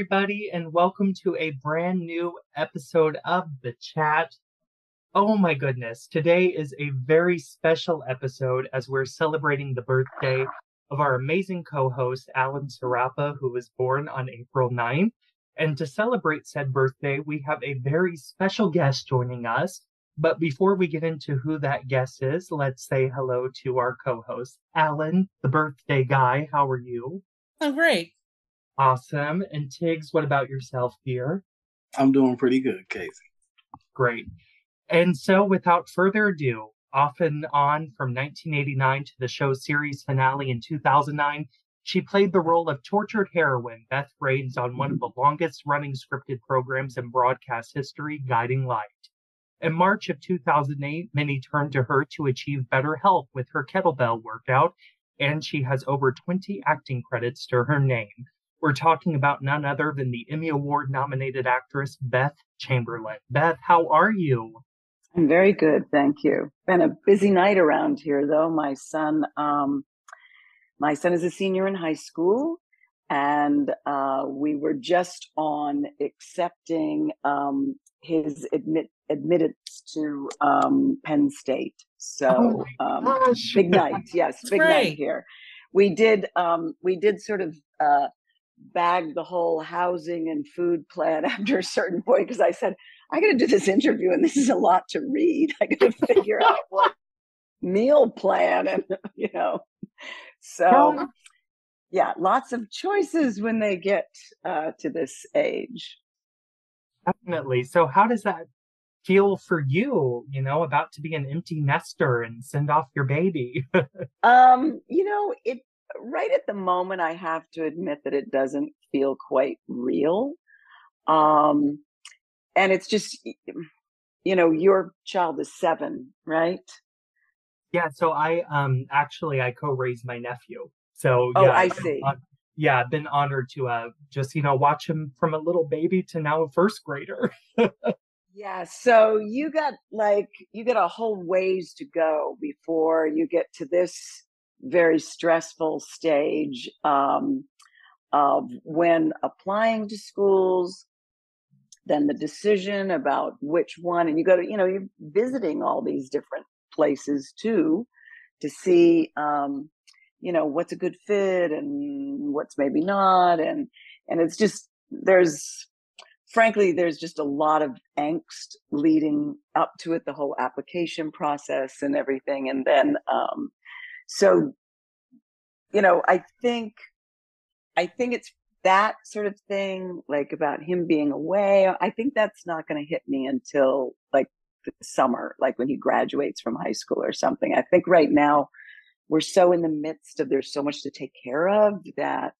everybody, and welcome to a brand new episode of The Chat. Oh my goodness, today is a very special episode as we're celebrating the birthday of our amazing co host, Alan Serapa, who was born on April 9th. And to celebrate said birthday, we have a very special guest joining us. But before we get into who that guest is, let's say hello to our co host, Alan, the birthday guy. How are you? I'm great. Awesome. And Tiggz, what about yourself, dear? I'm doing pretty good, Casey. Great. And so, without further ado, off and on from 1989 to the show's series finale in 2009, she played the role of tortured heroine Beth Raines on one of the longest running scripted programs in broadcast history, Guiding Light. In March of 2008, many turned to her to achieve better health with her kettlebell workout, and she has over 20 acting credits to her name. We're talking about none other than the Emmy Award nominated actress Beth Chamberlin. Beth, how are you? I'm very good, thank you. Been a busy night around here though. My son um my son is a senior in high school and uh, we were just on accepting um, his admit admittance to um, Penn State. So Oh um, big night, yes, That's big great. night here. We did um, we did sort of uh, bag the whole housing and food plan after a certain point because I said I got to do this interview and this is a lot to read. I got to figure out what meal plan and you know so yeah lots of choices when they get uh, to this age Definitely. So, how does that feel for you? You know, about to be an empty nester and send off your baby. um you know it right at the moment i have to admit that it doesn't feel quite real um and it's just you know your child is seven right yeah. So, I um actually I co-raised my nephew. So, Oh, yeah, I see. yeah, I've been honored to uh just you know watch him from a little baby to now a first grader. Yeah, so you got like you got a whole ways to go before you get to this very stressful stage um, of when applying to schools, then the decision about which one, and you go to you know you're visiting all these different places too to see um, you know what's a good fit and what's maybe not, and and it's just there's frankly, there's just a lot of angst leading up to it, the whole application process and everything. And then, um, so, you know, I think, I think it's that sort of thing, like about him being away. I think that's not going to hit me until like the summer, like when he graduates from high school or something. I think right now we're so in the midst of there's so much to take care of that,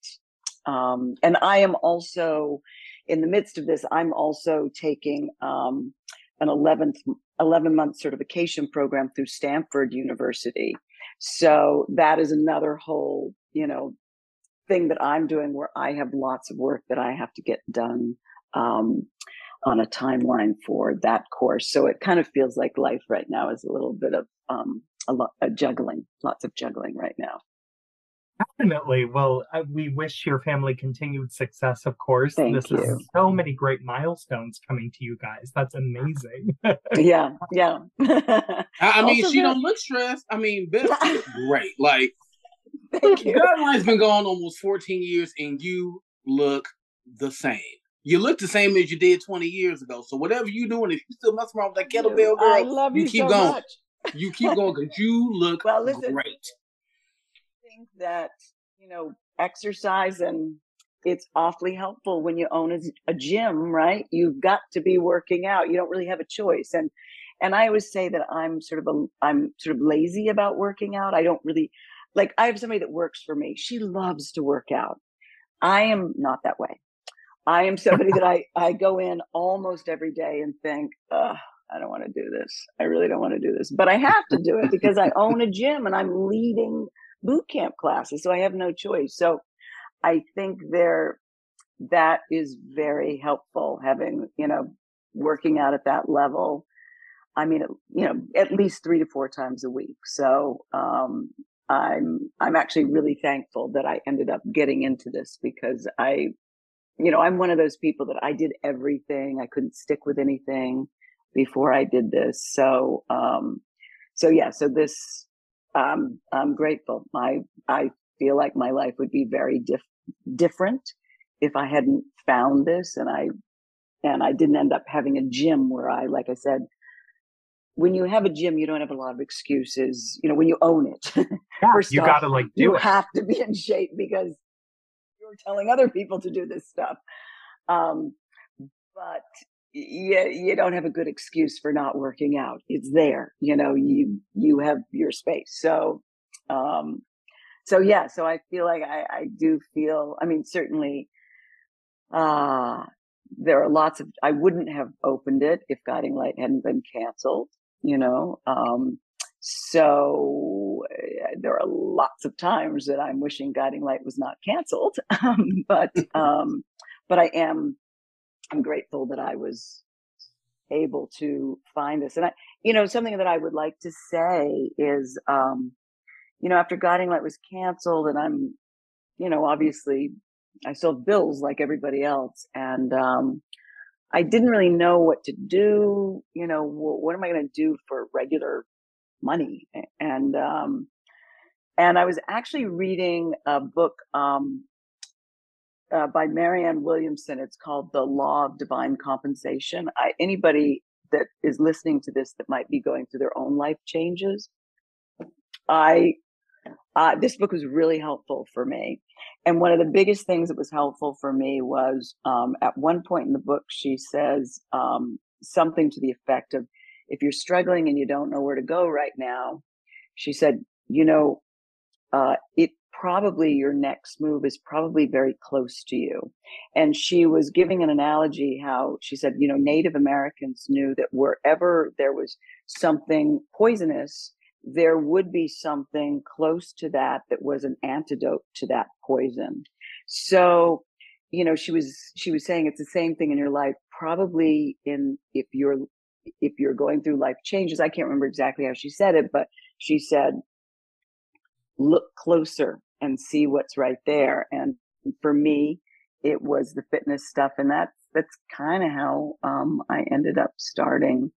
um, and I am also, in the midst of this, I'm also taking um, an 11th, 11 month certification program through Stanford University. So that is another whole, you know, thing that I'm doing where I have lots of work that I have to get done um, on a timeline for that course. So it kind of feels like life right now is a little bit of um, a lot of juggling, lots of juggling right now. Definitely. Well, uh, we wish your family continued success, of course. Thank this you. is so many great milestones coming to you guys. That's amazing. yeah, yeah. I, I mean, Also she very- don't look stressed. I mean, Beth looks great. Like, Thank you. Guiding Light's been gone almost 14 years, and you look the same. You look the same as you did 20 years ago. So whatever you're doing, if you still messing around with that kettlebell girl, I love you, keep so going. much. You keep going because you look Well, listen. great. Think that you know exercise and it's awfully helpful when you own a, a gym right? You've got to be working out. You don't really have a choice. And and i always say that i'm sort of a i'm sort of lazy about working out. I don't really like i have somebody that works for me. She loves to work out. I am not that way. I am somebody that i i go in almost every day and think i don't want to do this. I really don't want to do this. But i have to do it because i own a gym and i'm leading boot camp classes so i have no choice so i think there that is very helpful having you know working out at that level i mean you know at least three to four times a week so um i'm i'm actually really thankful that i ended up getting into this because i you know, I'm one of those people that I did everything. I couldn't stick with anything before I did this. So, um, so yeah, so this, um, I'm grateful. I, I feel like my life would be very diff- different if I hadn't found this and I, and I didn't end up having a gym where I, like I said, when you have a gym, you don't have a lot of excuses. You know, when you own it, yeah, you got to like do you it. have to be in shape because you're telling other people to do this stuff. Um, but you, you don't have a good excuse for not working out. It's there, you know, you, you have your space. So, um, so yeah, so I feel like I, I do feel, I mean, certainly, uh, there are lots of, I wouldn't have opened it if Guiding Light hadn't been canceled, you know, um, so uh, there are lots of times that I'm wishing Guiding Light was not canceled, um, but um, but I am I'm grateful that I was able to find this. And I, you know, something that I would like to say is, um, you know, after Guiding Light was canceled, and I'm, you know, obviously I still have bills like everybody else, and um, I didn't really know what to do. You know, what, what am I going to do for regular money? And um, and I was actually reading a book um, uh, by Marianne Williamson. It's called The Law of Divine Compensation. I, anybody that is listening to this that might be going through their own life changes, I uh, this book was really helpful for me. And one of the biggest things that was helpful for me was um, at one point in the book, she says um, something to the effect of, if you're struggling and you don't know where to go right now, she said, you know, uh, it probably your next move is probably very close to you. And she was giving an analogy how she said, you know, Native Americans knew that wherever there was something poisonous, there would be something close to that that was an antidote to that poison. So, you know, she was she was saying it's the same thing in your life. Probably in if you're if you're going through life changes, I can't remember exactly how she said it, but she said, look closer and see what's right there. And for me, it was the fitness stuff. And that's, that's kind of how, um, I ended up starting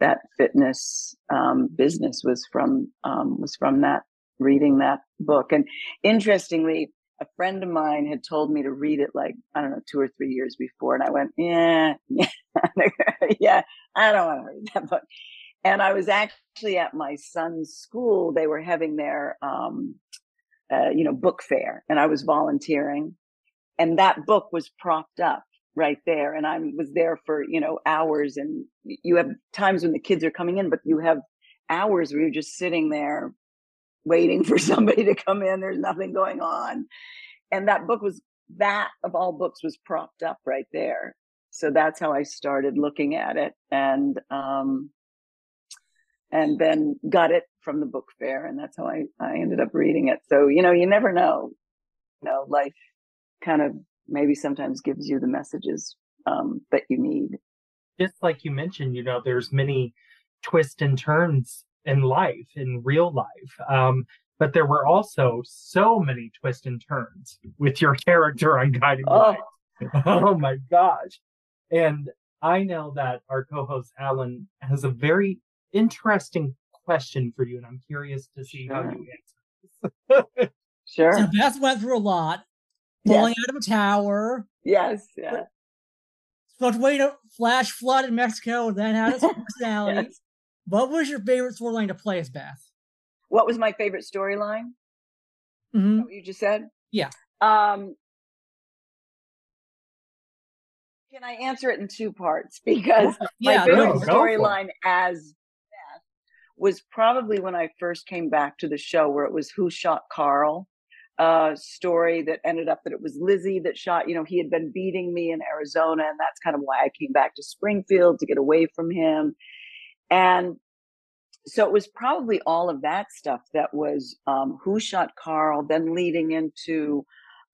that fitness, um, business was from, um, was from that reading that book. And interestingly, a friend of mine had told me to read it like, I don't know, two or three years before. And I went, yeah, yeah, yeah I don't want to read that book. And I was actually at my son's school. They were having their, um, uh, you know, book fair and I was volunteering and that book was propped up right there. And I was there for, you know, hours and you have times when the kids are coming in, but you have hours where you're just sitting there waiting for somebody to come in. There's nothing going on. And that book was that of all books was propped up right there. So that's how I started looking at it. And, um, and then got it from the book fair and that's how I, I ended up reading it. So you know you never know. You know life kind of maybe sometimes gives you the messages um, that you need. Just like you mentioned you know there's many twists and turns in life in real life um, but there were also so many twists and turns with your character on guiding oh. light. Oh my gosh. And i know that our co-host alan has a very interesting question for you, and I'm curious to see sure. how you answer. sure. So Beth went through a lot, falling yes. out of a tower. Yes. Yeah. Supposed to wait a flash flood in Mexico, and then had its personality. yes. What was your favorite storyline to play as Beth? What was my favorite storyline? Mm-hmm. What you just said? Yeah. Um, can I answer it in two parts? Because yeah, my favorite no, storyline as was probably when I first came back to the show, where it was Who Shot Carl uh, story that ended up that it was Lizzie that shot. You know, he had been beating me in Arizona, and that's kind of why I came back to Springfield to get away from him. And so it was probably all of that stuff that was um, Who Shot Carl, then leading into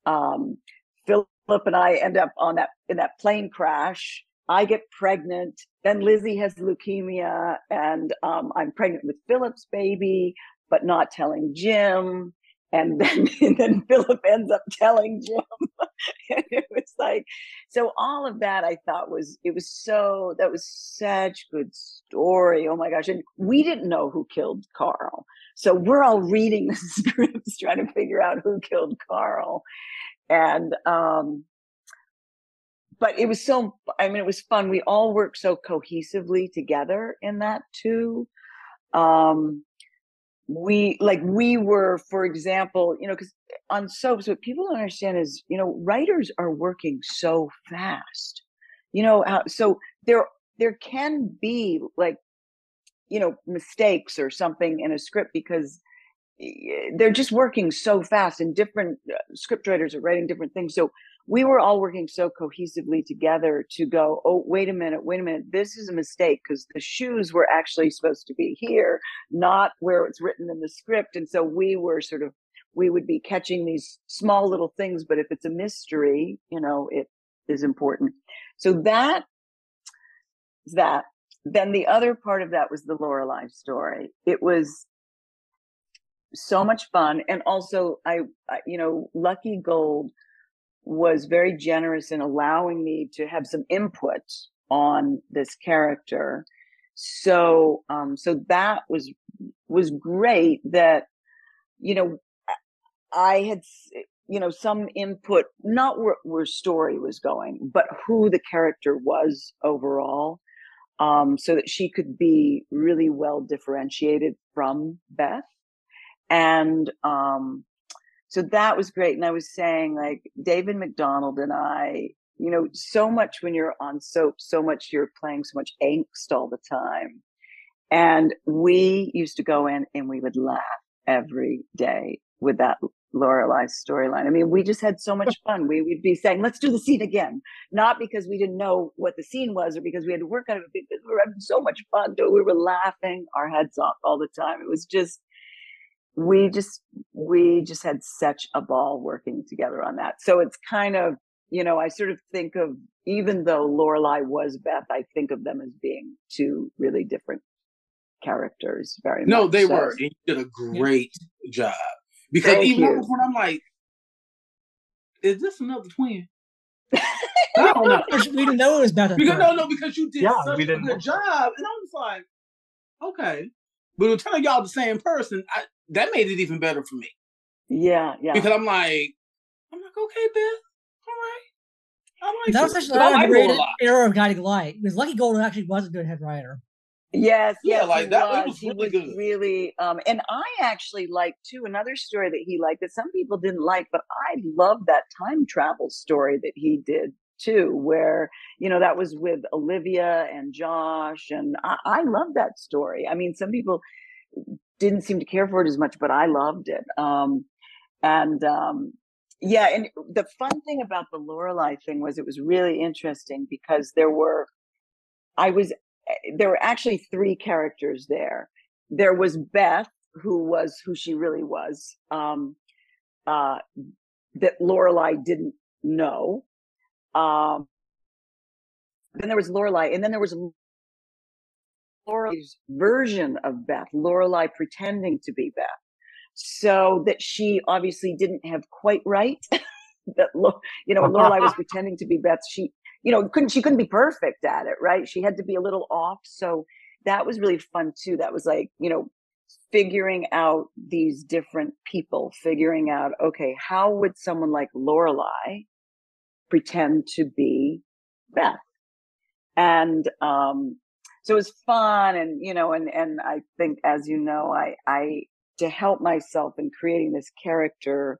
um, Philip and I end up on that in that plane crash I get pregnant. Then Lizzie has leukemia, and um, I'm pregnant with Philip's baby, but not telling Jim. and then and then Philip ends up telling Jim. and it was like so all of that I thought was it was so that was such good story. Oh my gosh. And we didn't know who killed Carl. So we're all reading the scripts trying to figure out who killed Carl. And um but it was so I mean it was fun. We all worked so cohesively together in that too. Um we like we were for example you know because on soaps what people don't understand is you know writers are working so fast you know how so there there can be like you know mistakes or something in a script because they're just working so fast and different uh, script writers are writing different things so we were all working so cohesively together to go, oh, wait a minute, wait a minute, this is a mistake because the shoes were actually supposed to be here, not where it's written in the script. And so we were sort of, we would be catching these small little things, but if it's a mystery, you know, it is important. So that, that. Then the other part of that was the Lorelai story. It was so much fun. And also I, I you know, Lucky Gold was very generous in allowing me to have some input on this character. So, um, so that was was great. That you know, I had you know some input, not where, where story was going, but who the character was overall, um, so that she could be really well differentiated from Beth, and um, so that was great. And I was saying, like, David Macdonald and I, you know, so much when you're on soap, so much you're playing so much angst all the time. And we used to go in and we would laugh every day with that Lorelai storyline. I mean, we just had so much fun. We would be saying, let's do the scene again. Not because we didn't know what the scene was or because we had to work on it, because we were having so much fun. We were laughing our heads off all the time. It was just we just we just had such a ball working together on that. So it's kind of you know I sort of think of even though Lorelai was Beth, I think of them as being two really different characters. Very much. no, much they so. were. And you did a great job because Thank even you. when I'm like, is this another twin? I don't know. We didn't know it was Beth. at Because no, first. no, because you did Yeah, such a good know. job, and I was like, okay. But when telling y'all the same person, I, that made it even better for me Yeah, yeah. because I'm like, I'm like, okay, Beth, all right, I like That was this. such an But I like underrated Lorelai. era of Guiding Light because Lucky Golden actually was a good head writer. Yes, Yeah, yes, like he that- was. was he really was good. really, um, and I actually liked too another story that he liked that some people didn't like, but I love that time travel story that he did too, where you know that was with Olivia and Josh, and I, I love that story. I mean, some people didn't seem to care for it as much, but I loved it. Um, and um, yeah, and the fun thing about the Lorelai thing was it was really interesting because there were, I was there were actually three characters there. There was Beth, who was who she really was, um, uh, that Lorelai didn't know. Um, then there was Lorelai, and then there was Lorelai's version of Beth, Lorelai pretending to be Beth, so that she obviously didn't have quite right. that you know, Lorelai was pretending to be Beth, she you know couldn't she couldn't be perfect at it, right? She had to be a little off. So that was really fun too. That was like you know figuring out these different people, figuring out okay, how would someone like Lorelai pretend to be Beth? And um, so it was fun, and you know, and and I think, as you know, I I to help myself in creating this character,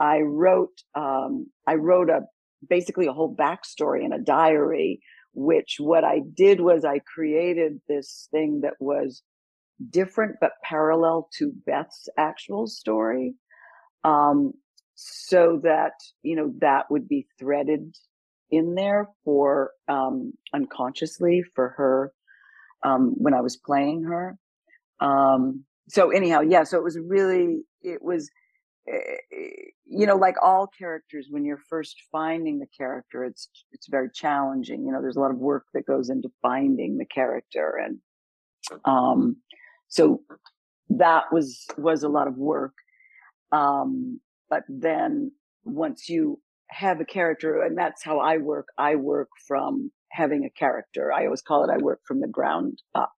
I wrote um, I wrote a basically a whole backstory in a diary. Which what I did was I created this thing that was different but parallel to Beth's actual story, um, so that you know that would be threaded in there for um, unconsciously for her um, when I was playing her. Um, so anyhow, yeah. So it was really it was eh, you know like all characters when you're first finding the character it's it's very challenging you know there's a lot of work that goes into finding the character and um so that was was a lot of work Um, but then once you have a character, and that's how I work, I work from having a character. I always call it I work from the ground up.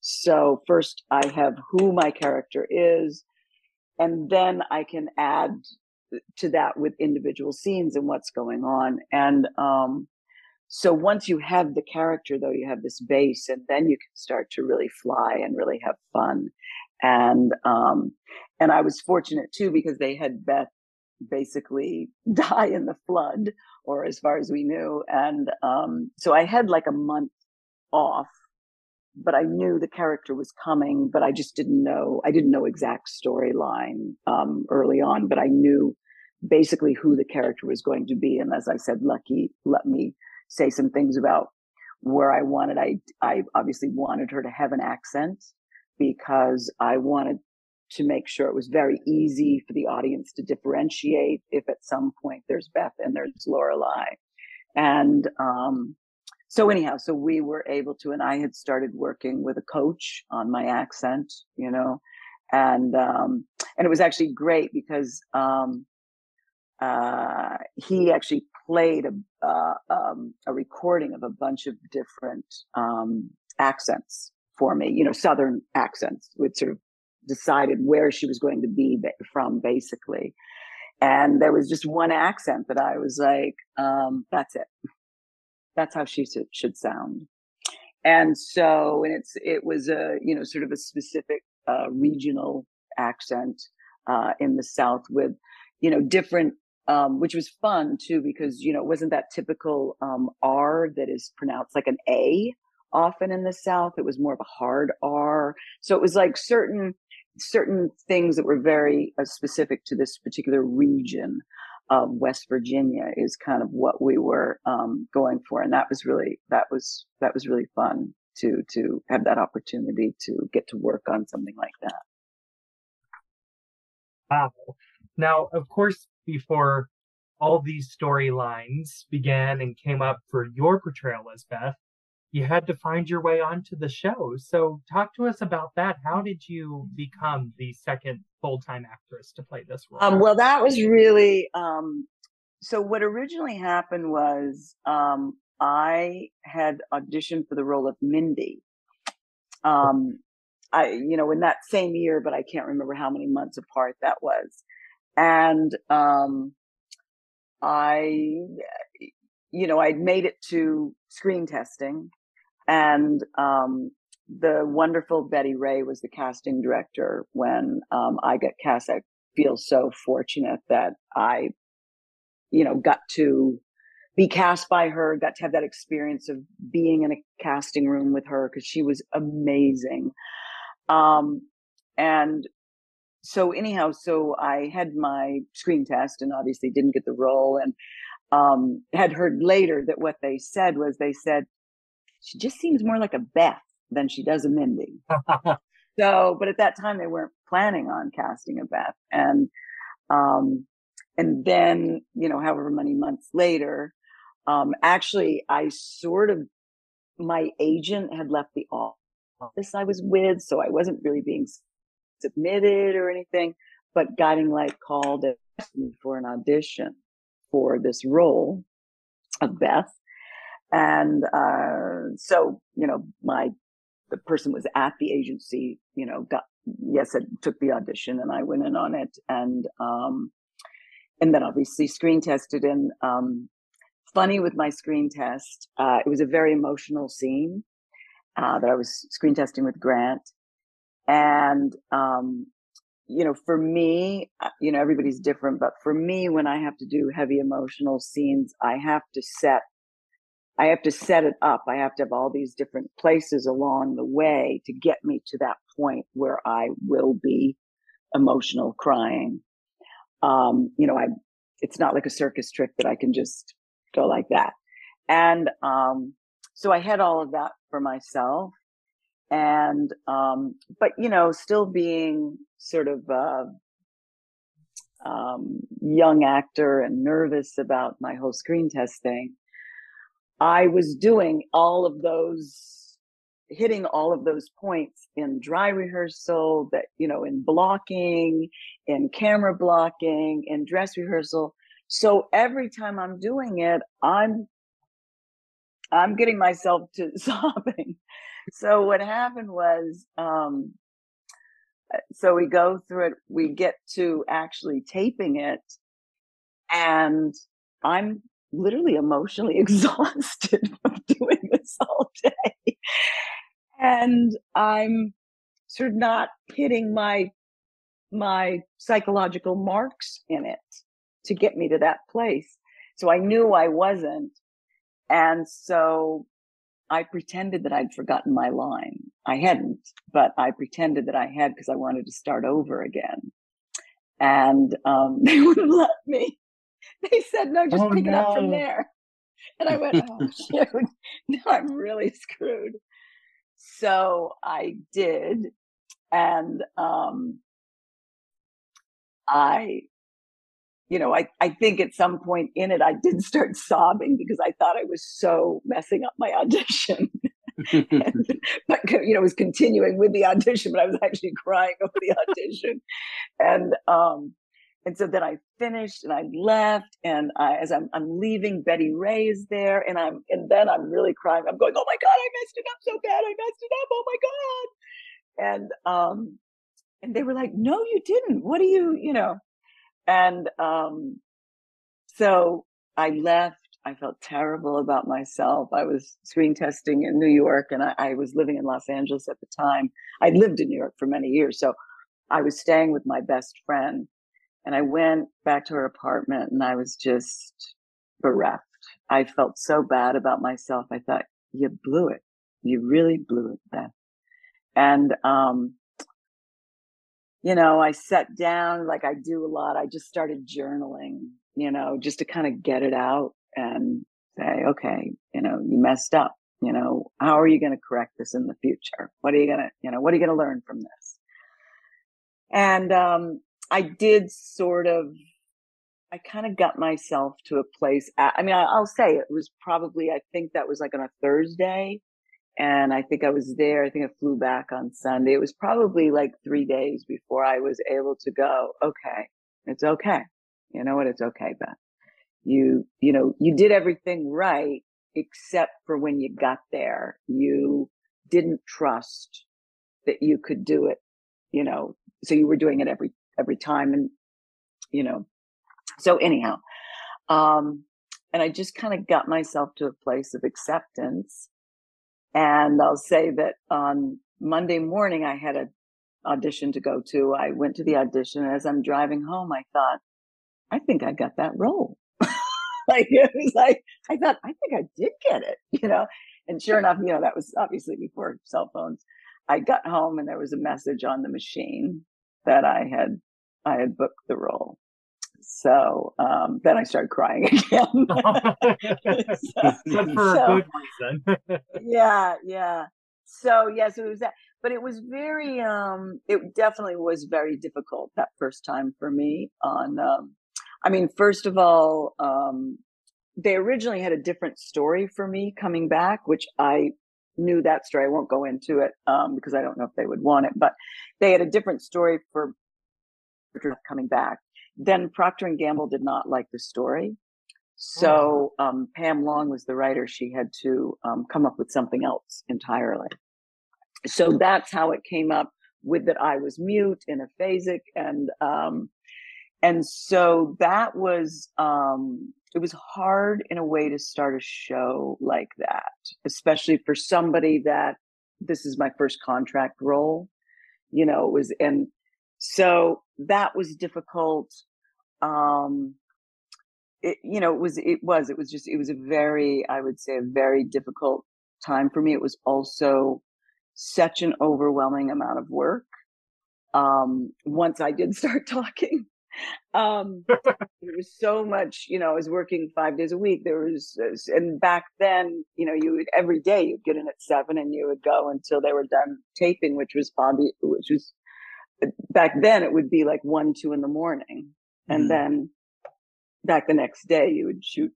So first I have who my character is, and then I can add to that with individual scenes and what's going on. And um, so once you have the character, though, you have this base, and then you can start to really fly and really have fun. And um, and I was fortunate too because they had Beth basically die in the flood, or as far as we knew, and um, so I had like a month off but I knew the character was coming, but I just didn't know, I didn't know exact storyline, um, early on, but I knew basically who the character was going to be. And as I said, Lucky let me say some things about where I wanted, I, I obviously wanted her to have an accent because I wanted to make sure it was very easy for the audience to differentiate if at some point there's Beth and there's Lorelai. And, um, so anyhow, so we were able to, and I had started working with a coach on my accent, you know, and um, and it was actually great because um, uh, he actually played a uh, um, a recording of a bunch of different um, accents for me, you know, Southern accents, with sort of decided where she was going to be from, basically. And there was just one accent that I was like, um, that's it that's how she should sound. And so, and it's, it was a, you know, sort of a specific uh, regional accent uh, in the South with, you know, different, um, which was fun too, because, you know, it wasn't that typical um, R that is pronounced like an A often in the South. It was more of a hard R. So it was like certain, certain things that were very uh, specific to this particular region of West Virginia is kind of what we were um, going for, and that was really that was that was really fun to to have that opportunity to get to work on something like that. Wow! Now, of course, before all these storylines began and came up for your portrayal as Beth, you had to find your way onto the show. So, talk to us about that. How did you become the second full time actress to play this role? Um, well, that was really um, so. What originally happened was um, I had auditioned for the role of Mindy. Um, I, you know, in that same year, but I can't remember how many months apart that was. And um, I, you know, I'd made it to screen testing and um, the wonderful Betty Rea was the casting director when um, I got cast. I feel so fortunate that I, you know, got to be cast by her, got to have that experience of being in a casting room with her because she was amazing. Um, and so anyhow, so I had my screen test and obviously didn't get the role and um, had heard later that what they said was they said, she just seems more like a Beth than she does a Mindy. so, but at that time they weren't planning on casting a Beth. And, um, and then, you know, however many months later, um, actually I sort of, my agent had left the office I was with, so I wasn't really being submitted or anything, but Guiding Light called me for an audition for this role of Beth. And uh, so, you know, my the person was at the agency, you know, got yes, it took the audition, and I went in on it, and um, and then obviously screen tested. And um, funny with my screen test, uh, it was a very emotional scene uh, that I was screen testing with Grant, and um, you know, for me, uh, you know, everybody's different, but for me, when I have to do heavy emotional scenes, I have to set I have to set it up. I have to have all these different places along the way to get me to that point where I will be emotional crying. Um, you know, I, it's not like a circus trick that I can just go like that. And, um, so I had all of that for myself and, um, but you know, still being sort of, uh, um, young actor and nervous about my whole screen testing. I was doing all of those hitting all of those points in dry rehearsal that you know in blocking in camera blocking in dress rehearsal. So every time i'm doing it i'm i'm getting myself to sobbing. So what happened was um so we go through it we get to actually taping it and i'm literally emotionally exhausted from doing this all day. And i'm sort of not hitting my my psychological marks in it to get me to that place. So i knew i wasn't. And so i pretended that i'd forgotten my line. I hadn't but i pretended that i had because i wanted to start over again. And um, they wouldn't let me they said no just Oh, pick it up from there. And i went oh shoot. Now i'm really screwed. So i did and um i you know i i think at some point in it i did start sobbing because i thought i was so messing up my audition. And, but you know was continuing with the audition but i was actually crying over the audition. And um and so then I finished and I left and I, as I'm, I'm leaving, Betty Rea is there and I'm, and then I'm really crying. I'm going, oh my God, I messed it up so bad. I messed it up. Oh my God. And, um, and they were like, no, you didn't. What do you, you know? And, um, so I left. I felt terrible about myself. I was screen testing in New York and I, I was living in Los Angeles at the time. I'd lived in New York for many years. So I was staying with my best friend and I went back to her apartment and I was just bereft. I felt so bad about myself. I thought, you blew it. You really blew it, Beth. And, um, you know, I sat down like I do a lot. I just started journaling, you know, just to kind of get it out and say, okay, you know, you messed up. You know, how are you going to correct this in the future? What are you going to, you know, what are you going to learn from this? And, um, I did sort of, I kind of got myself to a place. I mean, I'll say it was probably, I think that was like on a Thursday. And I think I was there. I think I flew back on Sunday. It was probably like three days before I was able to go, okay, it's okay. You know what? It's okay, Beth. You, you know, you did everything right, except for when you got there, you didn't trust that you could do it, you know, so you were doing it every every time and you know. So anyhow um and i just kind of got myself to a place of acceptance. And i'll say that on monday morning i had a audition to go to. I went to the audition as i'm driving home i thought i think i got that role. Like it was like i thought i think i did get it you know? And sure enough you know that was obviously before cell phones. I got home and there was a message on the machine that i had I had booked the role. So um, then I started crying again. but for So- a good reason. yeah, yeah. So yes, it was that. But it was very um it definitely was very difficult that first time for me on um I mean, first of all, um they originally had a different story for me coming back, which I knew that story. I won't go into it um because I don't know if they would want it, but they had a different story for coming back. Then Procter and Gamble did not like the story. So um, Pam Long was the writer. She had to um, come up with something else entirely. So that's how it came up with that I was mute and aphasic and um, and so that was um, it was hard in a way to start a show like that, especially for somebody that this is my first contract role. You know, it was and so that was difficult. Um, it, you know, it was, it was, it was just, it was a very, I would say, a very difficult time for me. It was also such an overwhelming amount of work. Um, once I did start talking, um, there was so much, you know, I was working five days a week. There was, and back then, you know, you would, every day you'd get in at seven and you would go until they were done taping, which was Bobby, which was back then it would be like one, two in the morning. And Mhm. then back the next day you would shoot,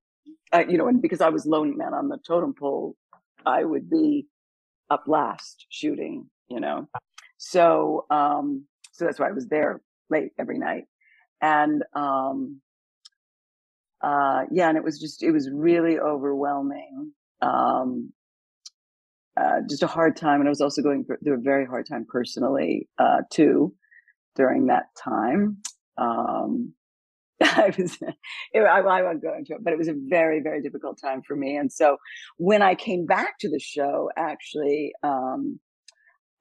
uh, you know, and because I was lone man on the totem pole, I would be up last shooting, you know. So um so that's why I was there late every night. And um uh yeah, and it was just it was really overwhelming. Um uh, just a hard time, and I was also going through a very hard time personally uh, too during that time. Um, I was, it, I, I won't go into it, but it was a very, very difficult time for me. And so when I came back to the show, actually, um,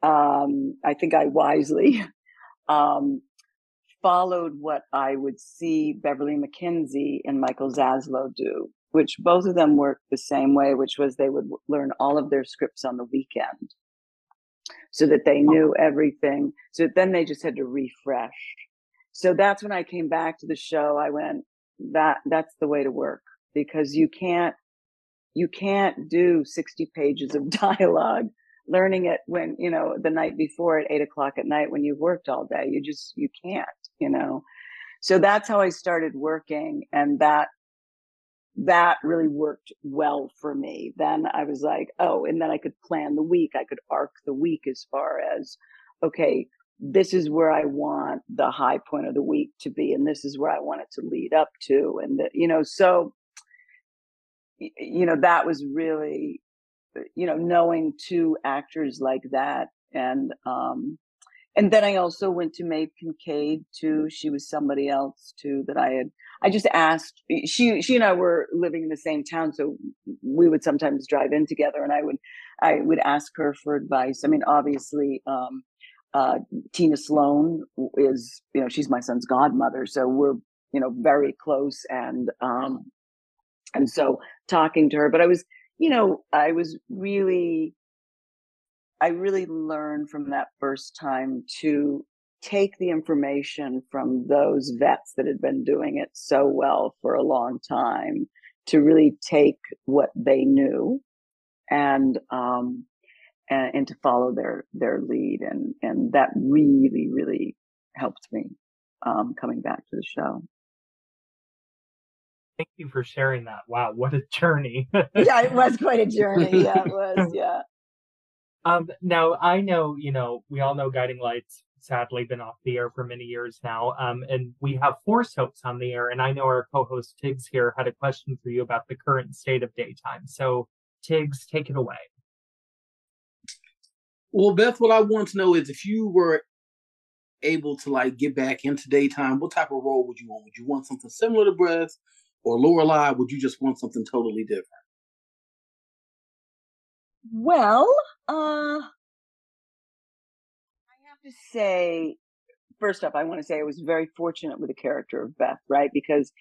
um, I think I wisely um, followed what I would see Beverlee McKinsey and Michael Zaslow do, which both of them worked the same way, which was they would learn all of their scripts on the weekend so that they oh. knew everything. So then they just had to refresh. So that's when I came back to the show. I went, that, that's the way to work because you can't, you can't do 60 pages of dialogue learning it when, you know, the night before at eight o'clock at night when you've worked all day. You just, you can't, you know. So that's how I started working. And that that really worked well for me. Then I was like, oh, and then I could plan the week. I could arc the week as far as, okay, this is where I want the high point of the week to be, and this is where I want it to lead up to. And, the, you know, so, you know, that was really, you know, knowing two actors like that and, um, and then I also went to Maeve Kinkead too. She was somebody else too that I had. I just asked. She she and I were living in the same town, so we would sometimes drive in together, and I would I would ask her for advice. I mean, obviously, um, uh, Tina Sloan is you know she's my son's godmother, so we're you know very close, and um, and so talking to her. But I was you know I was really I really learned from that first time to take the information from those vets that had been doing it so well for a long time to really take what they knew and um and, and to follow their their lead and and that really really helped me um coming back to the show. Thank you for sharing that. Wow what a journey. Yeah it was quite a journey. Yeah it was yeah um, now I know, you know, we all know Guiding Lights sadly been off the air for many years now. Um, and we have four soaps on the air, and I know our co-host Tiggz here had a question for you about the current state of daytime. So Tiggz, take it away. Well, Beth, what I want to know is if you were able to like get back into daytime, what type of role would you want? Would you want something similar to Beth or Lorelai? Would you just want something totally different? Well, uh, I have to say, first off, I want to say I was very fortunate with the character of Beth, right? Because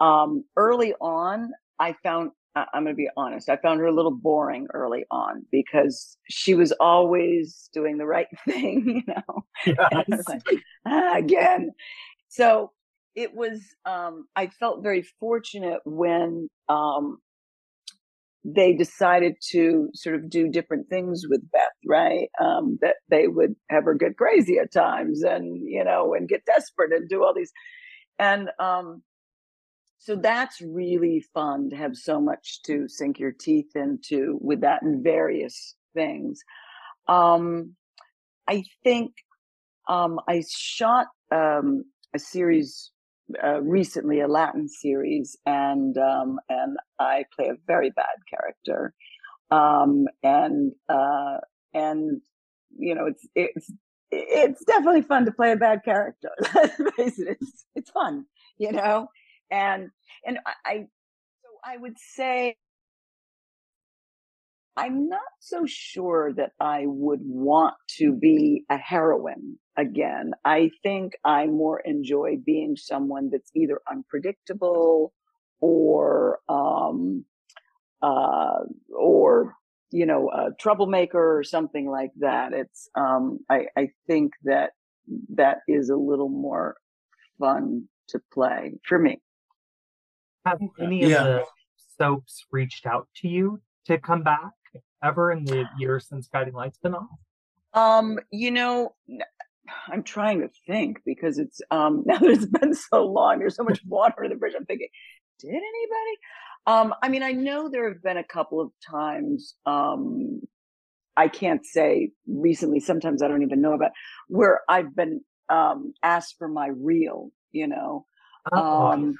um, early on, I found I'm going to be honest. I found her a little boring early on because she was always doing the right thing, you know. Yes. like, ah, again. So it was. Um, I felt very fortunate when um, they decided to sort of do different things with Beth, right? Um, that they would have her get crazy at times and, you know, and get desperate and do all these. And um, so that's really fun to have so much to sink your teeth into with that and various things. Um, I think um, I shot um, a series uh, recently a Latin series, and um, and I play a very bad character, um, and uh, and you know it's it's it's definitely fun to play a bad character. It's it's fun, you know, and and I so I would say I'm not so sure that I would want to be a heroine again. I think I more enjoy being someone that's either unpredictable or, um, uh, or, you know, a troublemaker or something like that. It's, um, I, I think that that is a little more fun to play for me. Have any yeah. of the soaps reached out to you to come back? ever in the years since Guiding Light's been off? Um, you know, I'm trying to think because it's um now that it's been so long, there's so much water in the bridge. I'm thinking, did anybody? Um, I mean, I know there have been a couple of times um I can't say recently. Sometimes I don't even know about where I've been um, asked for my reel. You know, Oh, Um,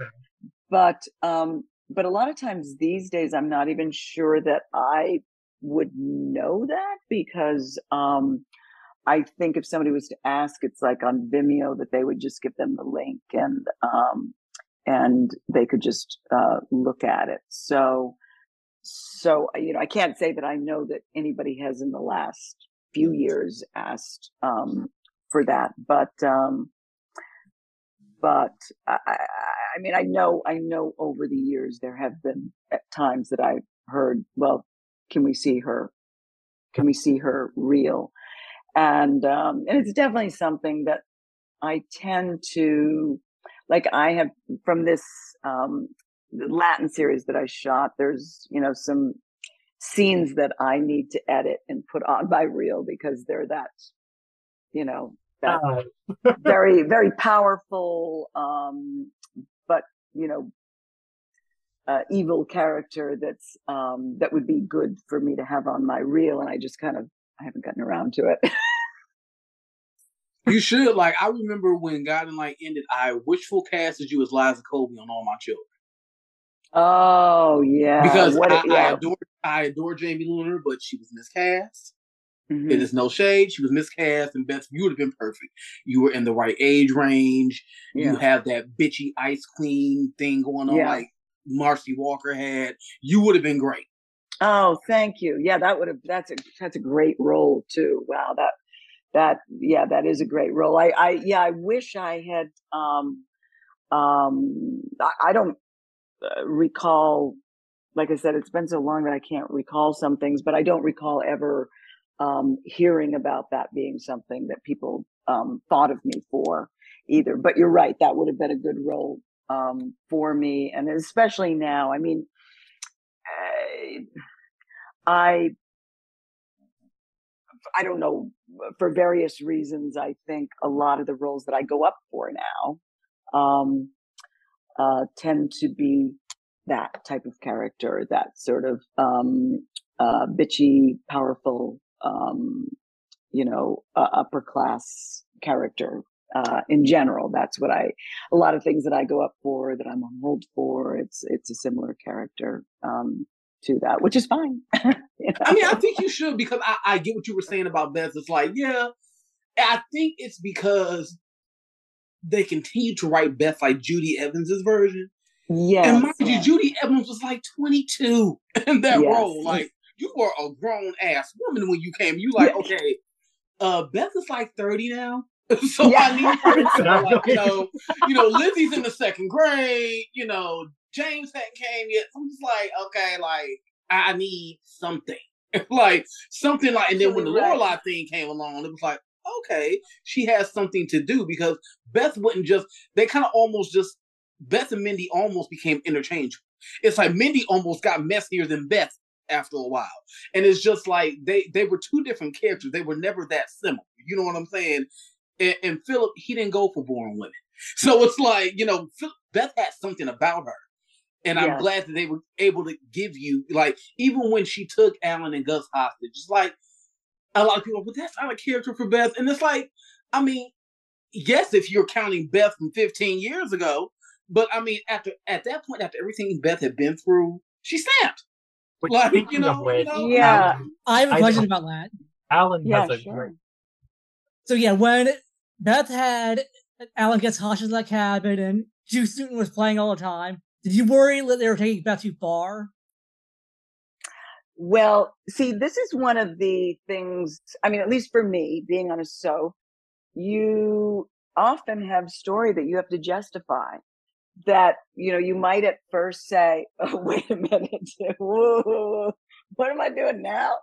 but um, but a lot of times these days, I'm not even sure that I would know that because um, I think if somebody was to ask, it's like on Vimeo that they would just give them the link and um, and they could just uh, look at it. So so you know, I can't say that I know that anybody has in the last few years asked um, for that, but um, but I, I, mean, I know, I know over the years there have been at times that I've heard, well, can we see her? Can we see her reel? And, um, and it's definitely something that I tend to, like I have from this, um, Latin series that I shot, there's, you know, some scenes that I need to edit and put on my reel because they're that, you know, that Uh, very very powerful um but you know uh, evil character that's um that would be good for me to have on my reel and i just kind of i haven't gotten around to it You should like. I remember when Guiding Light ended. I wishful casted you as Liza Colby on all my children oh yeah because what I, I yeah. adore I adore Jamie Luner, but she was miscast. Mhm. It is no shade. She was miscast, and Beth, you would have been perfect. You were in the right age range. You have that bitchy ice queen thing going on, Yeah. like Marcy Walker had. You would have been great. Oh thank you. Yeah that would have that's a that's a great role too. Wow that that yeah that is a great role. I i yeah i wish i had um um i, I don't uh, recall like i said it's been so long that i can't recall some things but i don't recall ever um hearing about that being something that people um thought of me for either. But you're right that would have been a good role um for me. And especially now i mean I, I I don't know for various reasons. I think a lot of the roles that I go up for now um, uh, tend to be that type of character, that sort of um, uh, bitchy, powerful, um, you know, uh, upper class character. Uh, in general, that's what I. A lot of things that I go up for, that I'm on hold for, it's it's a similar character um, to that, which is fine. You know? I mean, I think you should because I, I get what you were saying about Beth. It's like, yeah, I think it's because they continue to write Beth like Judi Evans's version. Yes. and mind you. Judi Evans was like 22 in that Yes, role. Like, you were a grown ass woman when you came. You like, Yeah. okay, uh, Beth is like 30 now. so Yeah. I need her to like, you know, you know, Lizzie's in the second grade, you know, James hadn't came yet. So I'm just like, okay, like I need something. like something like and then when the Lorelai thing came along, it was like, okay, she has something to do because Beth wouldn't just they kind of almost just Beth and Mindy almost became interchangeable. It's like Mindy almost got messier than Beth after a while. And it's just like they they were two different characters. They were never that similar. You know what I'm saying? And, and Philip, he didn't go for boring women. So it's like, you know, Beth had something about her. And I'm Yes. glad that they were able to give you, like, even when she took Alan and Gus hostage, it's like a lot of people, but that's not a character for Beth. And it's like, I mean, yes, if you're counting Beth from 15 years ago, but I mean, after at that point, after everything Beth had been through, she snapped. Which, Like, you know, which, you know, Yeah. Alan, I have a question about that. Alan Yeah, has a sure. great. So yeah, when Beth had Alan gets hostage in that cabin and Juice Newton was playing all the time, did you worry that they were taking Beth too far? Well, see, this is one of the things, I mean, at least for me, being on a soap, you often have story that you have to justify. That, you know, you might at first say, oh, wait a minute, what am I doing now?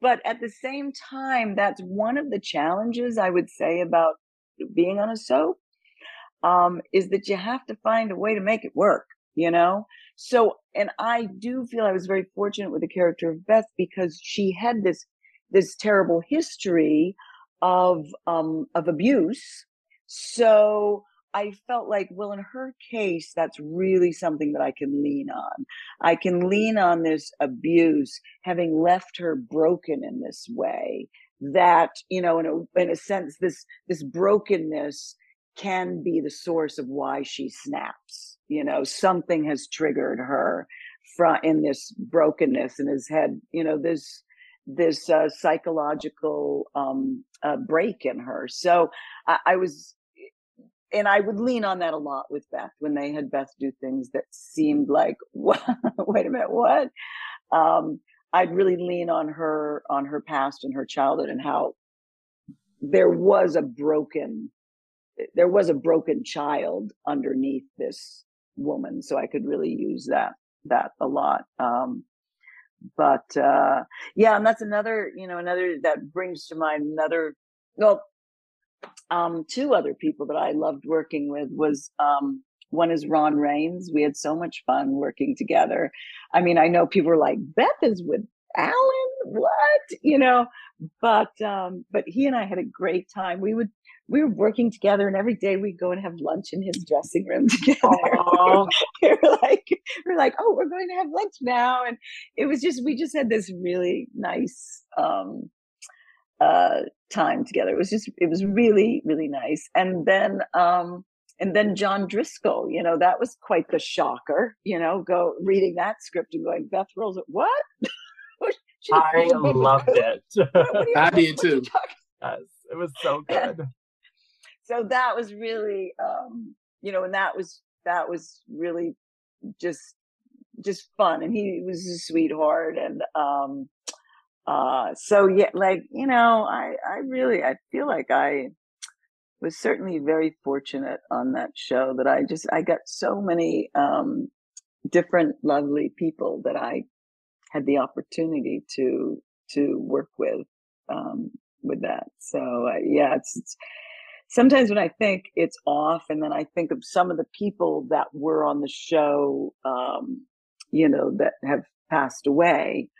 But at the same time, that's one of the challenges I would say about being on a soap um, is that you have to find a way to make it work, you know? So, and I do feel I was very fortunate with the character of Beth because she had this, this terrible history of, um, of abuse. So I felt like, well, in her case, that's really something that I can lean on. I can lean on this abuse, having left her broken in this way. That you know, in a in a sense, this this brokenness can be the source of why she snaps. You know, something has triggered her from in this brokenness and has had you know this this uh, psychological um, uh, break in her. So I, I, was, and I would lean on that a lot with Beth when they had Beth do things that seemed like, wait a minute, what? Um, I'd really lean on her, on her past and her childhood and how there was a broken, there was a broken child underneath this woman. So I could really use that, that a lot. Um, but uh yeah and that's another you know another that brings to mind another well um two other people that i loved working with was um one is Ron Raines we had so much fun working together i mean i know people were like beth is with alan what you know but um but he and i had a great time we would we were working together and every day we'd go and have lunch in his dressing room together. we were like, we are like, oh, we're going to have lunch now. And it was just, we just had this really nice, um, uh, time together. It was just, it was really, really nice. And then, um, and then John Driscoll, you know, that was quite the shocker, you know, go reading that script and going, Beth Rolls, what? I loved it. I did too. Yes, it was so good so that was really um you know and that was that was really just just fun and he was a sweetheart and um uh so yeah like you know i i really i feel like i was certainly very fortunate on that show that i just i got so many um different lovely people that i had the opportunity to to work with um with that. So uh, yeah it's, it's sometimes when I think it's off, and then I think of some of the people that were on the show, um, you know, that have passed away,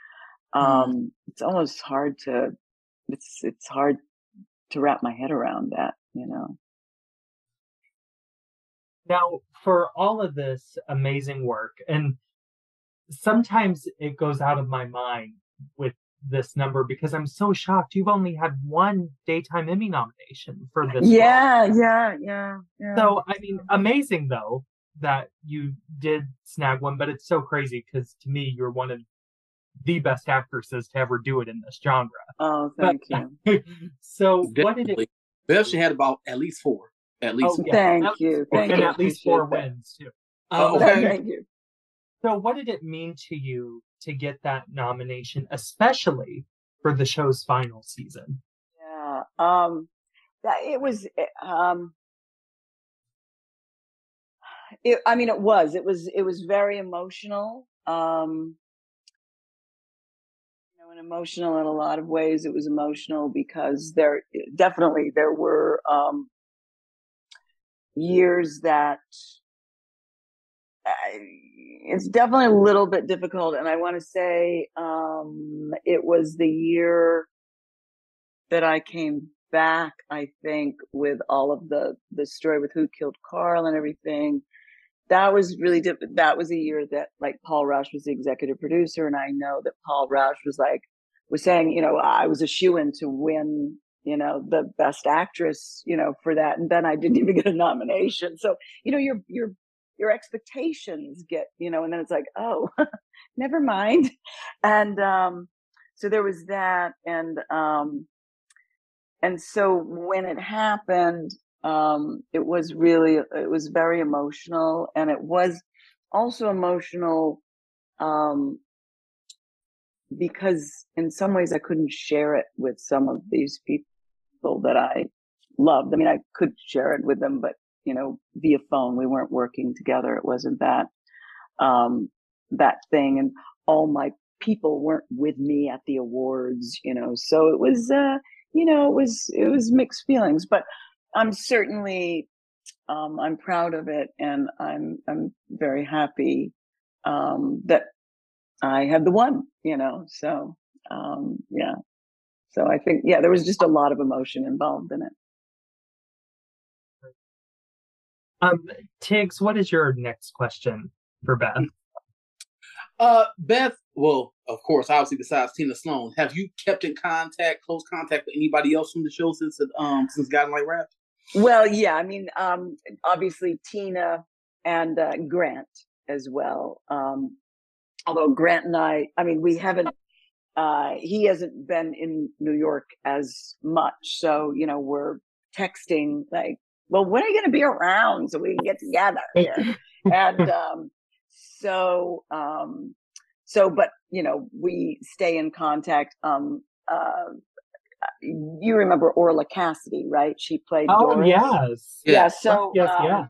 mm-hmm. um, mm. it's almost hard to, it's, it's hard to wrap my head around that, you know. Now, for all of this amazing work, and sometimes it goes out of my mind with this number because I'm so shocked. You've only had one daytime Emmy nomination for this. Yeah, yeah, yeah, yeah. So I mean, amazing though that you did snag one, but it's so crazy because to me, you're one of the best actresses to ever do it in this genre. Oh, thank but, you. so Definitely. what did it? Beth, she had about at least four. At least. Oh, yeah. Thank at you. Thank and you. at least four that. wins too. Oh, okay. Thank you. So, what did it mean to you to get that nomination, especially for the show's final season? Yeah, um, that it was. Eh, um, it, I mean, it was. It was. It was very emotional. Um, you know, and emotional in a lot of ways. It was emotional because there definitely there were um, years that it's definitely a little bit difficult. And I want to say um, it was the year that I came back, I think, with all of the the story with who killed Carl and everything. That was really diff- that was a year that like Paul Rauch was the executive producer, and I know that Paul Rauch was like was saying, you know, I was a shoe in to win, you know, the best actress, you know, for that, and then I didn't even get a nomination. So you know, you're you're your expectations get, you know, and then it's like, oh, never mind. And um, so there was that, and um, and so when it happened, um, it was really, it was very emotional, and it was also emotional um, because in some ways I couldn't share it with some of these people that I loved. I mean, I could share it with them, but you know, via phone. We weren't working together. It wasn't that, um, that thing. And all my people weren't with me at the awards, you know, so it was, uh, you know, it was, it was mixed feelings, but I'm certainly, um, I'm proud of it and I'm, I'm very happy, um, that I had the one, you know, so, um, yeah. So I think, yeah, there was just a lot of emotion involved in it. Um, Tiggz, what is your next question for Beth? Uh, Beth. Well, of course, obviously, besides Tina Sloan, have you kept in contact, close contact with anybody else from the show since it, um since Guiding Light Wrapped? Well, yeah, I mean, um, obviously Tina and uh, Grant as well. Um, although Grant and I, I mean, we haven't. Uh, he hasn't been in New York as much, so you know we're texting like, "Well, when are you going to be around so we can get together?" Here? and um, so, um, so, but you know, we stay in contact. Um, uh, you remember Orlagh Cassidy, right? She played. Oh Doris. yes, Yeah. So yes, um, yeah.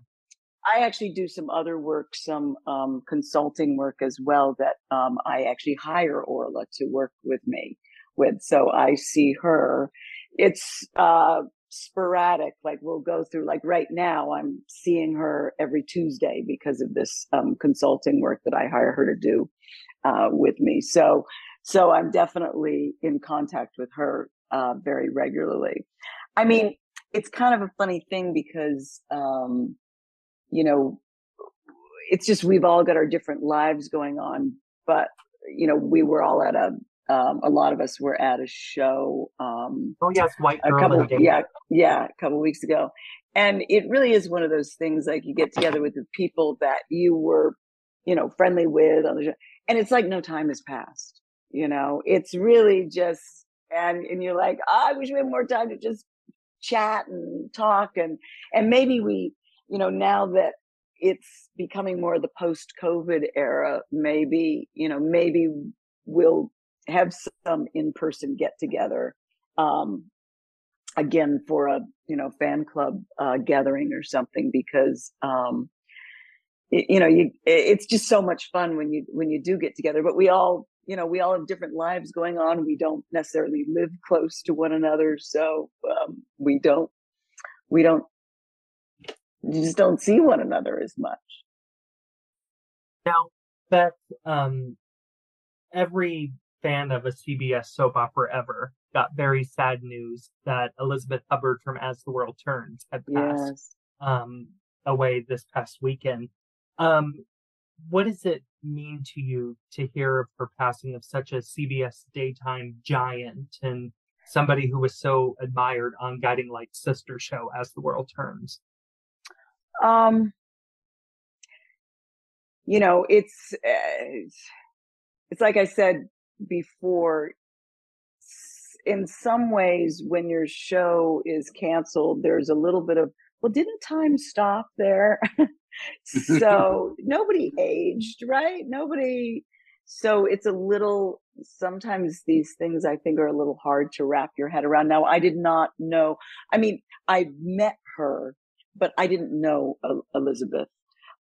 I actually do some other work, some um, consulting work as well that um, I actually hire Orlagh to work with me with. So I see her. It's uh, sporadic. Like we'll go through, like right now, I'm seeing her every Tuesday because of this um, consulting work that I hire her to do uh, with me. So, so I'm definitely in contact with her uh, very regularly. I mean, it's kind of a funny thing because, um, you know, it's just we've all got our different lives going on. But you know, we were all at a, um, a lot of us were at a show um, Oh yes, White a couple, yeah, yeah, a couple weeks ago, and it really is one of those things like you get together with the people that you were, you know, friendly with on the show, and it's like no time has passed. You know, it's really just and and you're like, "Ah, I wish we had more time to just chat and talk and and maybe we, you know, now that it's becoming more of the post COVID era, maybe you know, maybe we'll have some in person get together. Um, again for a you know fan club uh, gathering or something because um, y- you know you it's just so much fun when you when you do get together but we all you know we all have different lives going on we don't necessarily live close to one another so um, we don't we don't you just don't see one another as much Now, Beth, um, every fan of a CBS soap opera ever got very sad news that Elizabeth Hubbard from As the World Turns had passed yes um, away this past weekend. Um, what does it mean to you to hear of her passing of such a CBS daytime giant and somebody who was so admired on Guiding Light's sister show, As the World Turns? um you know it's uh, it's, it's like i said before in some ways when your show is canceled there's a little bit of well didn't time stop there? So nobody aged right? Nobody so it's a little sometimes these things i think are a little hard to wrap your head around. Now i did not know i mean i met her but i didn't know elizabeth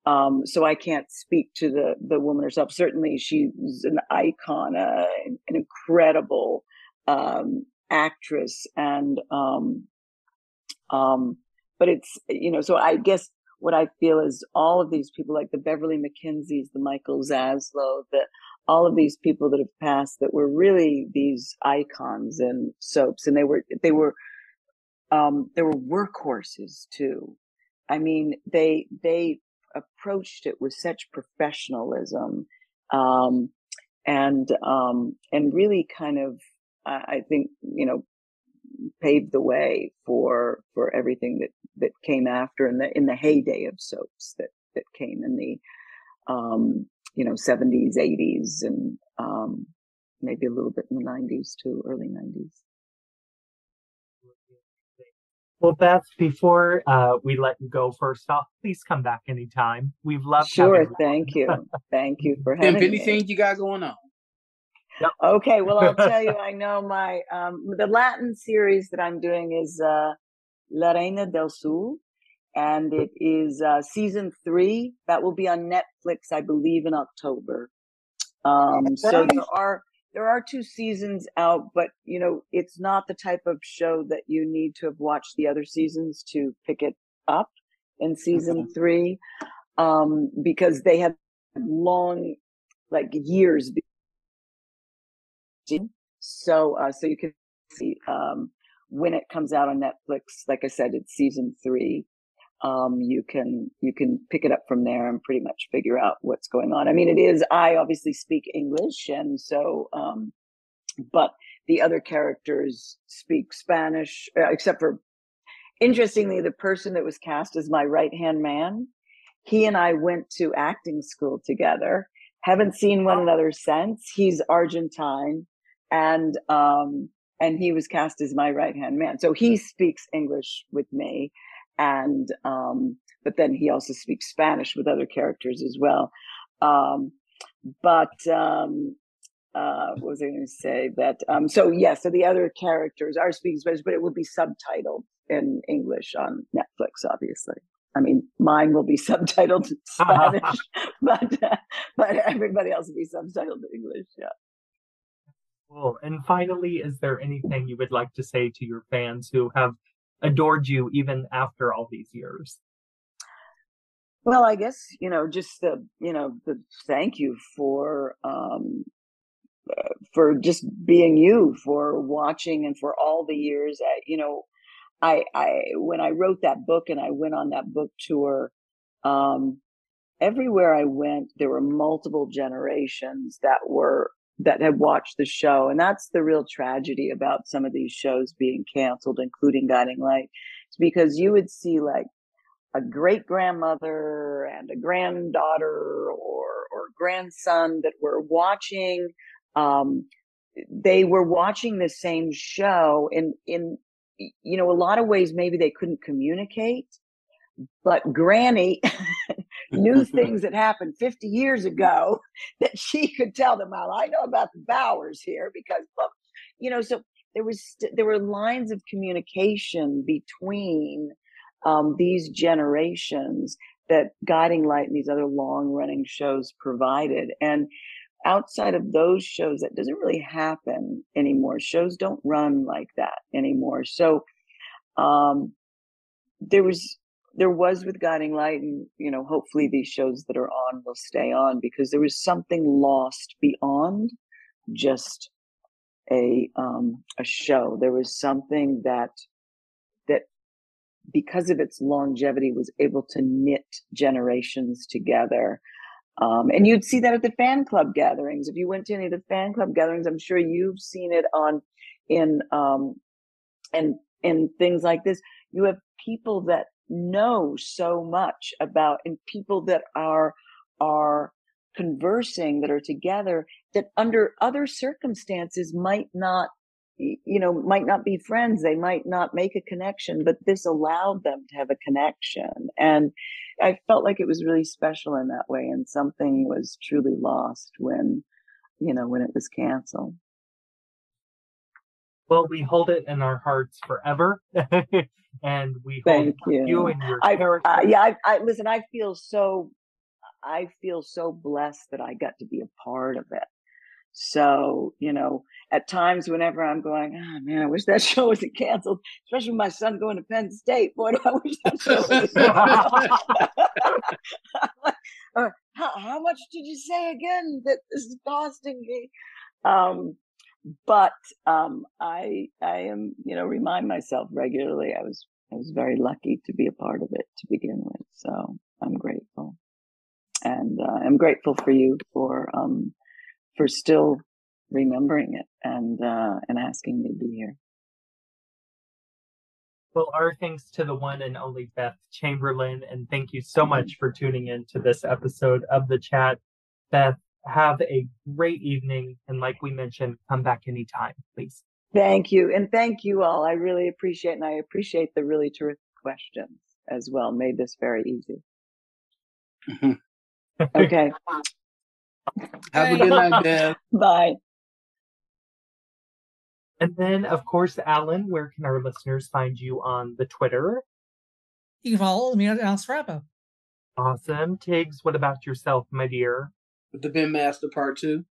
um, so I can't speak to the the woman herself. Certainly, she's an icon, uh, an incredible um, actress, and um, um, but it's you know. So I guess what I feel is all of these people, like the Beverlee McKinseys, the Michael Zaslow, the all of these people that have passed, that were really these icons and soaps, and they were they were um, they were workhorses too. I mean, they they approached it with such professionalism um, and um, and really kind of I, I think you know paved the way for for everything that that came after in the in the heyday of soaps that that came in the um, you know 70s 80s and um, maybe a little bit in the 90s too early 90s Well, Beth, before uh, we let you go, first off, please come back anytime. We've loved sure having you. thank you thank you for having If me. anything you got going on. Okay, well, I'll tell you, I know my um the Latin series that I'm doing is uh La Reina del Sur, and it is uh season three. That will be on Netflix, I believe, in October. Um, so there are there are two seasons out, but you know, it's not the type of show that you need to have watched the other seasons to pick it up in season three, um, because they have long, like years so uh so you can see um when it comes out on netflix like i said it's season three um, you can you can pick it up from there and pretty much figure out what's going on. I mean, it is I obviously speak English, and so um, but the other characters speak Spanish, uh, except for interestingly, the person that was cast as my right hand man, he and I went to acting school together. Haven't seen one another since. He's Argentine, and um, and he was cast as my right hand man. So he speaks English with me and um, but then he also speaks Spanish with other characters as well. Um, but um, uh, what was I going to say? That um, so yes, yeah, so the other characters are speaking Spanish, but it will be subtitled in English on Netflix, obviously. I mean, mine will be subtitled in Spanish, but uh, but everybody else will be subtitled in English. Yeah. Cool. And finally, is there anything you would like to say to your fans who have adored you even after all these years? Well, I guess you know, just the you know, the thank you for um, uh, for just being you, for watching, and for all the years. I, you know, I I when I wrote that book and I went on that book tour, um, everywhere I went, there were multiple generations that were that had watched the show. And that's the real tragedy about some of these shows being canceled, including Guiding Light. It's because you would see like a great grandmother and a granddaughter or or grandson that were watching um, they were watching the same show in in you know a lot of ways maybe they couldn't communicate but granny knew things that happened 50 years ago that she could tell them i know about the Bauers here because look you know so there was there were lines of communication between um, these generations that guiding light and these other long running shows provided. And outside of those shows that doesn't really happen anymore. Shows don't run like that anymore. So um there was there was with guiding light and you know hopefully these shows that are on will stay on because there was something lost beyond just a um a show. There was something that that because of its longevity was able to knit generations together. Um, and you'd see that at the fan club gatherings. If you went to any of the fan club gatherings i'm sure you've seen it on in um and in things like this. You have people that know so much about and people that are are conversing that are together that under other circumstances might not you know might not be friends they might not make a connection but this allowed them to have a connection. And i felt like it was really special in that way and something was truly lost when you know when it was canceled well, we hold it in our hearts forever, and we thank you. you and your I, character. Uh, yeah, I, I listen. I feel so, I feel so blessed that I got to be a part of it. So you know, at times whenever I'm going, oh man, I wish that show wasn't canceled. Especially with my son going to Penn State. Boy, I wish that show was uh, how, how much did you say again that this is costing me? Um, but um, I I am you know remind myself regularly. I was I was very lucky to be a part of it to begin with, so I'm grateful, and uh, I'm grateful for you for um, for still remembering it and uh, and asking me to be here. Well, our thanks to the one and only Beth Chamberlin, and thank you so much for tuning in to this episode of the chat. Beth, have a great evening. And like we mentioned, come back anytime, please. Thank you. And thank you all. I really appreciate and I appreciate the really terrific questions as well. Made this very easy. Mm-hmm. okay. Have a good night, Dad. Bye. And then, of course, Alan, where can our listeners find you on the Twitter? You can follow me at Alice Frappa. Awesome. Tiggz, what about yourself, my dear? The Ben Master Part 2.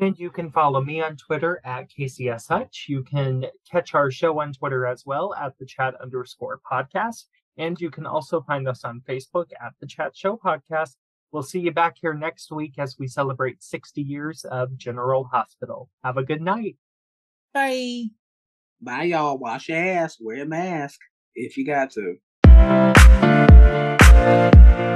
And you can follow me on Twitter at KCS Hutch. You can catch our show on Twitter as well at the chat underscore podcast. And you can also find us on Facebook at the Chat Show Podcast. We'll see you back here next week as we celebrate 60 years of General Hospital. Have a good night. Bye. Bye, y'all. Wash your ass. Wear a mask if you got to. Bye.